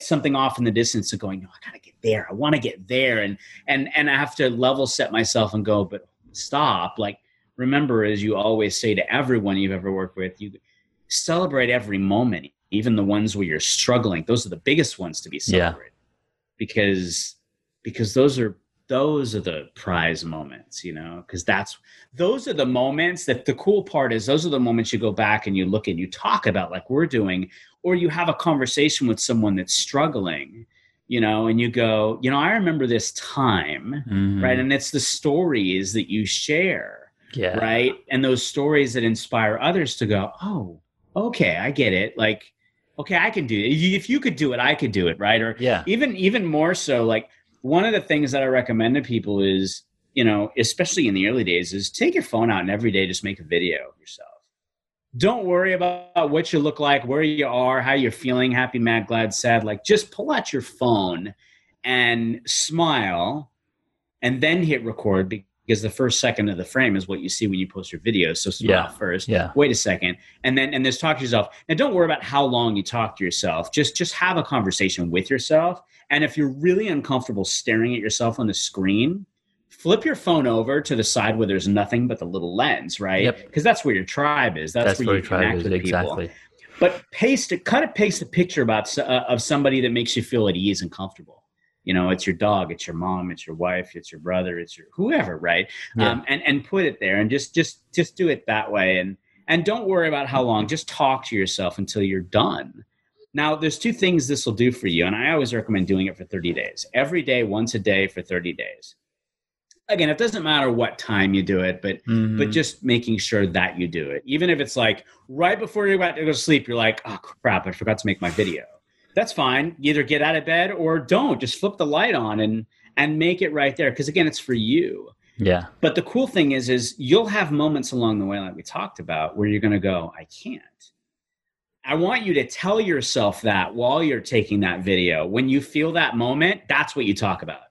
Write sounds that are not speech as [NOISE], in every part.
something off in the distance of going, no, I gotta get there. I want to get there. And and and I have to level set myself and go, but stop. Like remember, as you always say to everyone you've ever worked with, you celebrate every moment, even the ones where you're struggling. Those are the biggest ones to be celebrated. Yeah. Because because those are those are the prize moments, you know, because that's those are the moments that the cool part is those are the moments you go back and you look and you talk about like we're doing, or you have a conversation with someone that's struggling, you know, and you go, you know, I remember this time, mm-hmm. right? And it's the stories that you share, yeah. right? And those stories that inspire others to go, oh, okay, I get it. Like, okay, I can do it. If you could do it, I could do it, right? Or yeah. even even more so, like one of the things that I recommend to people is, you know, especially in the early days, is take your phone out and every day just make a video of yourself. Don't worry about what you look like, where you are, how you're feeling, happy, mad, glad, sad. Like just pull out your phone and smile and then hit record because the first second of the frame is what you see when you post your videos. So smile yeah. first. Yeah. Wait a second, and then and just talk to yourself. And don't worry about how long you talk to yourself. Just just have a conversation with yourself and if you're really uncomfortable staring at yourself on the screen, flip your phone over to the side where there's nothing but the little lens, right? Yep. Because that's where your tribe is. That's, that's where, where you connect with exactly. people. But paste it, cut it, paste a picture about uh, of somebody that makes you feel at ease and comfortable. You know, it's your dog, it's your mom, it's your wife, it's your brother, it's your whoever, right? Yeah. Um, and and put it there, and just just just do it that way, and and don't worry about how long. Just talk to yourself until you're done now, there's two things this will do for you, and I always recommend doing it for 30 days. Every day, once a day for 30 days. Again, it doesn't matter what time you do it, but mm-hmm. but just making sure that you do it. Even if it's like right before you're about to go to sleep, you're like, oh crap, I forgot to make my video. That's fine. Either get out of bed or don't. Just flip the light on and and make it right there. Because again, it's for you. Yeah. But the cool thing is, is you'll have moments along the way, like we talked about, where you're going to go, I can't I want you to tell yourself that while you're taking that video. When you feel that moment, that's what you talk about.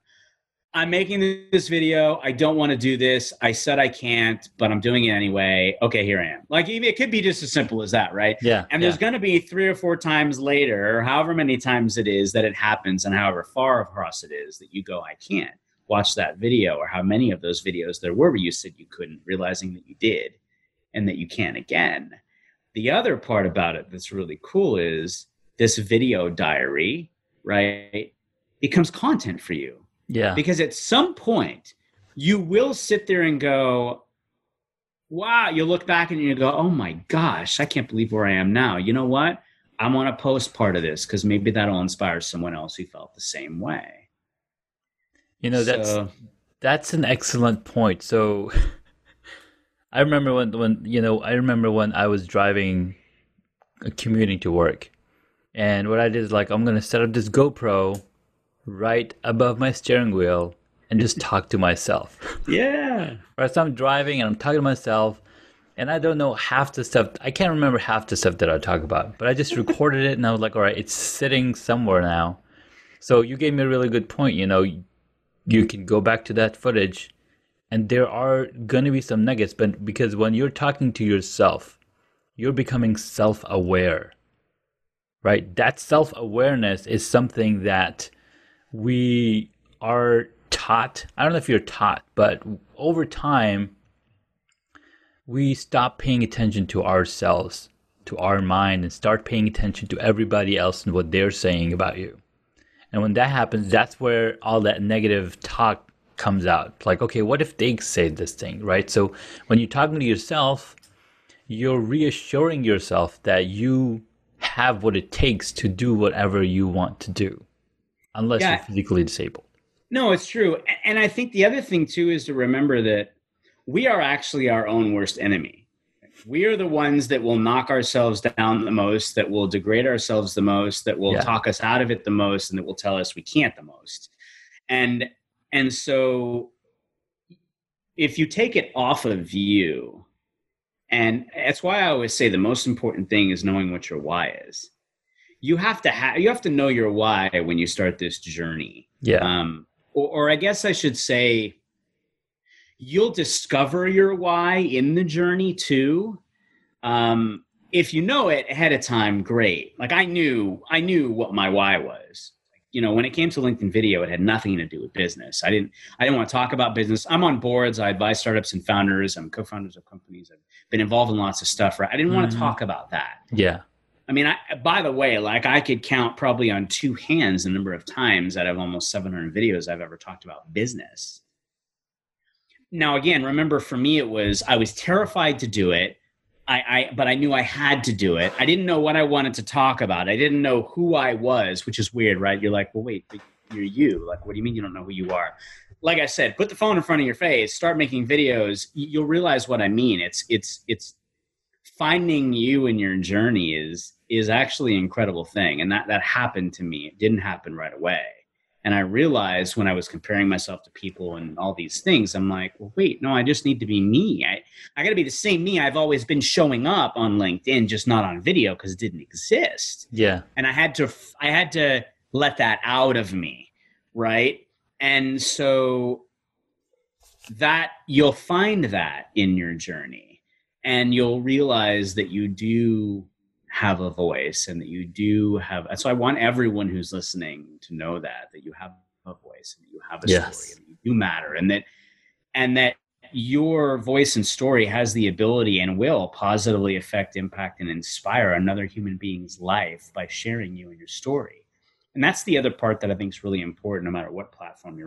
I'm making this video. I don't want to do this. I said I can't, but I'm doing it anyway. Okay, here I am. Like it could be just as simple as that, right? Yeah. And there's going to be three or four times later, however many times it is that it happens, and however far across it is that you go, I can't watch that video, or how many of those videos there were where you said you couldn't, realizing that you did, and that you can again. The other part about it that's really cool is this video diary, right? Becomes content for you. Yeah. Because at some point, you will sit there and go, wow, you look back and you go, oh my gosh, I can't believe where I am now. You know what? I'm want to post part of this because maybe that'll inspire someone else who felt the same way. You know, that's so, that's an excellent point. So [LAUGHS] I remember when when you know I remember when I was driving, commuting to work, and what I did is like I'm gonna set up this GoPro right above my steering wheel and just talk to myself. [LAUGHS] Yeah. right. So I'm driving and I'm talking to myself, and I don't know half the stuff. I can't remember half the stuff that I talk about, but I just recorded it and I was like, all right, it's sitting somewhere now. So you gave me a really good point. You know, you can go back to that footage and there are going to be some nuggets but because when you're talking to yourself you're becoming self-aware right that self-awareness is something that we are taught i don't know if you're taught but over time we stop paying attention to ourselves to our mind and start paying attention to everybody else and what they're saying about you and when that happens that's where all that negative talk comes out. Like, okay, what if they say this thing, right? So when you're talking to yourself, you're reassuring yourself that you have what it takes to do whatever you want to do, unless yeah. you're physically disabled. No, it's true. And I think the other thing too is to remember that we are actually our own worst enemy. We are the ones that will knock ourselves down the most, that will degrade ourselves the most, that will yeah. talk us out of it the most, and that will tell us we can't the most. And and so if you take it off of you, and that's why I always say the most important thing is knowing what your why is. You have to have you have to know your why when you start this journey. Yeah. Um, or, or I guess I should say, you'll discover your why in the journey too. Um, if you know it ahead of time, great. Like I knew, I knew what my why was. You know, when it came to LinkedIn video, it had nothing to do with business. I didn't, I didn't want to talk about business. I'm on boards. I advise startups and founders. I'm co-founders of companies. I've been involved in lots of stuff. Right? I didn't want to talk about that. Yeah. I mean, I, by the way, like I could count probably on two hands the number of times out of almost 700 videos I've ever talked about business. Now, again, remember for me, it was I was terrified to do it. I, I, but I knew I had to do it. I didn't know what I wanted to talk about. I didn't know who I was, which is weird, right? You're like, well, wait, you're you. Like, what do you mean you don't know who you are? Like I said, put the phone in front of your face, start making videos. You'll realize what I mean. It's, it's, it's finding you in your journey is is actually an incredible thing and that that happened to me. It didn't happen right away. And i realized when i was comparing myself to people and all these things i'm like well wait no i just need to be me. I i got to be the same me i've always been showing up on linkedin just not on video because it didn't exist. Yeah. and i had to i had to let that out of me right? And so that you'll find that in your journey and you'll realize that you do have a voice and that you do have so i want everyone who's listening to know that that you have a voice and that you have a Yes. story and you do matter and that and that your voice and story has the ability and will positively affect impact and inspire another human being's life by sharing you and your story and that's the other part that i think is really important no matter what platform you're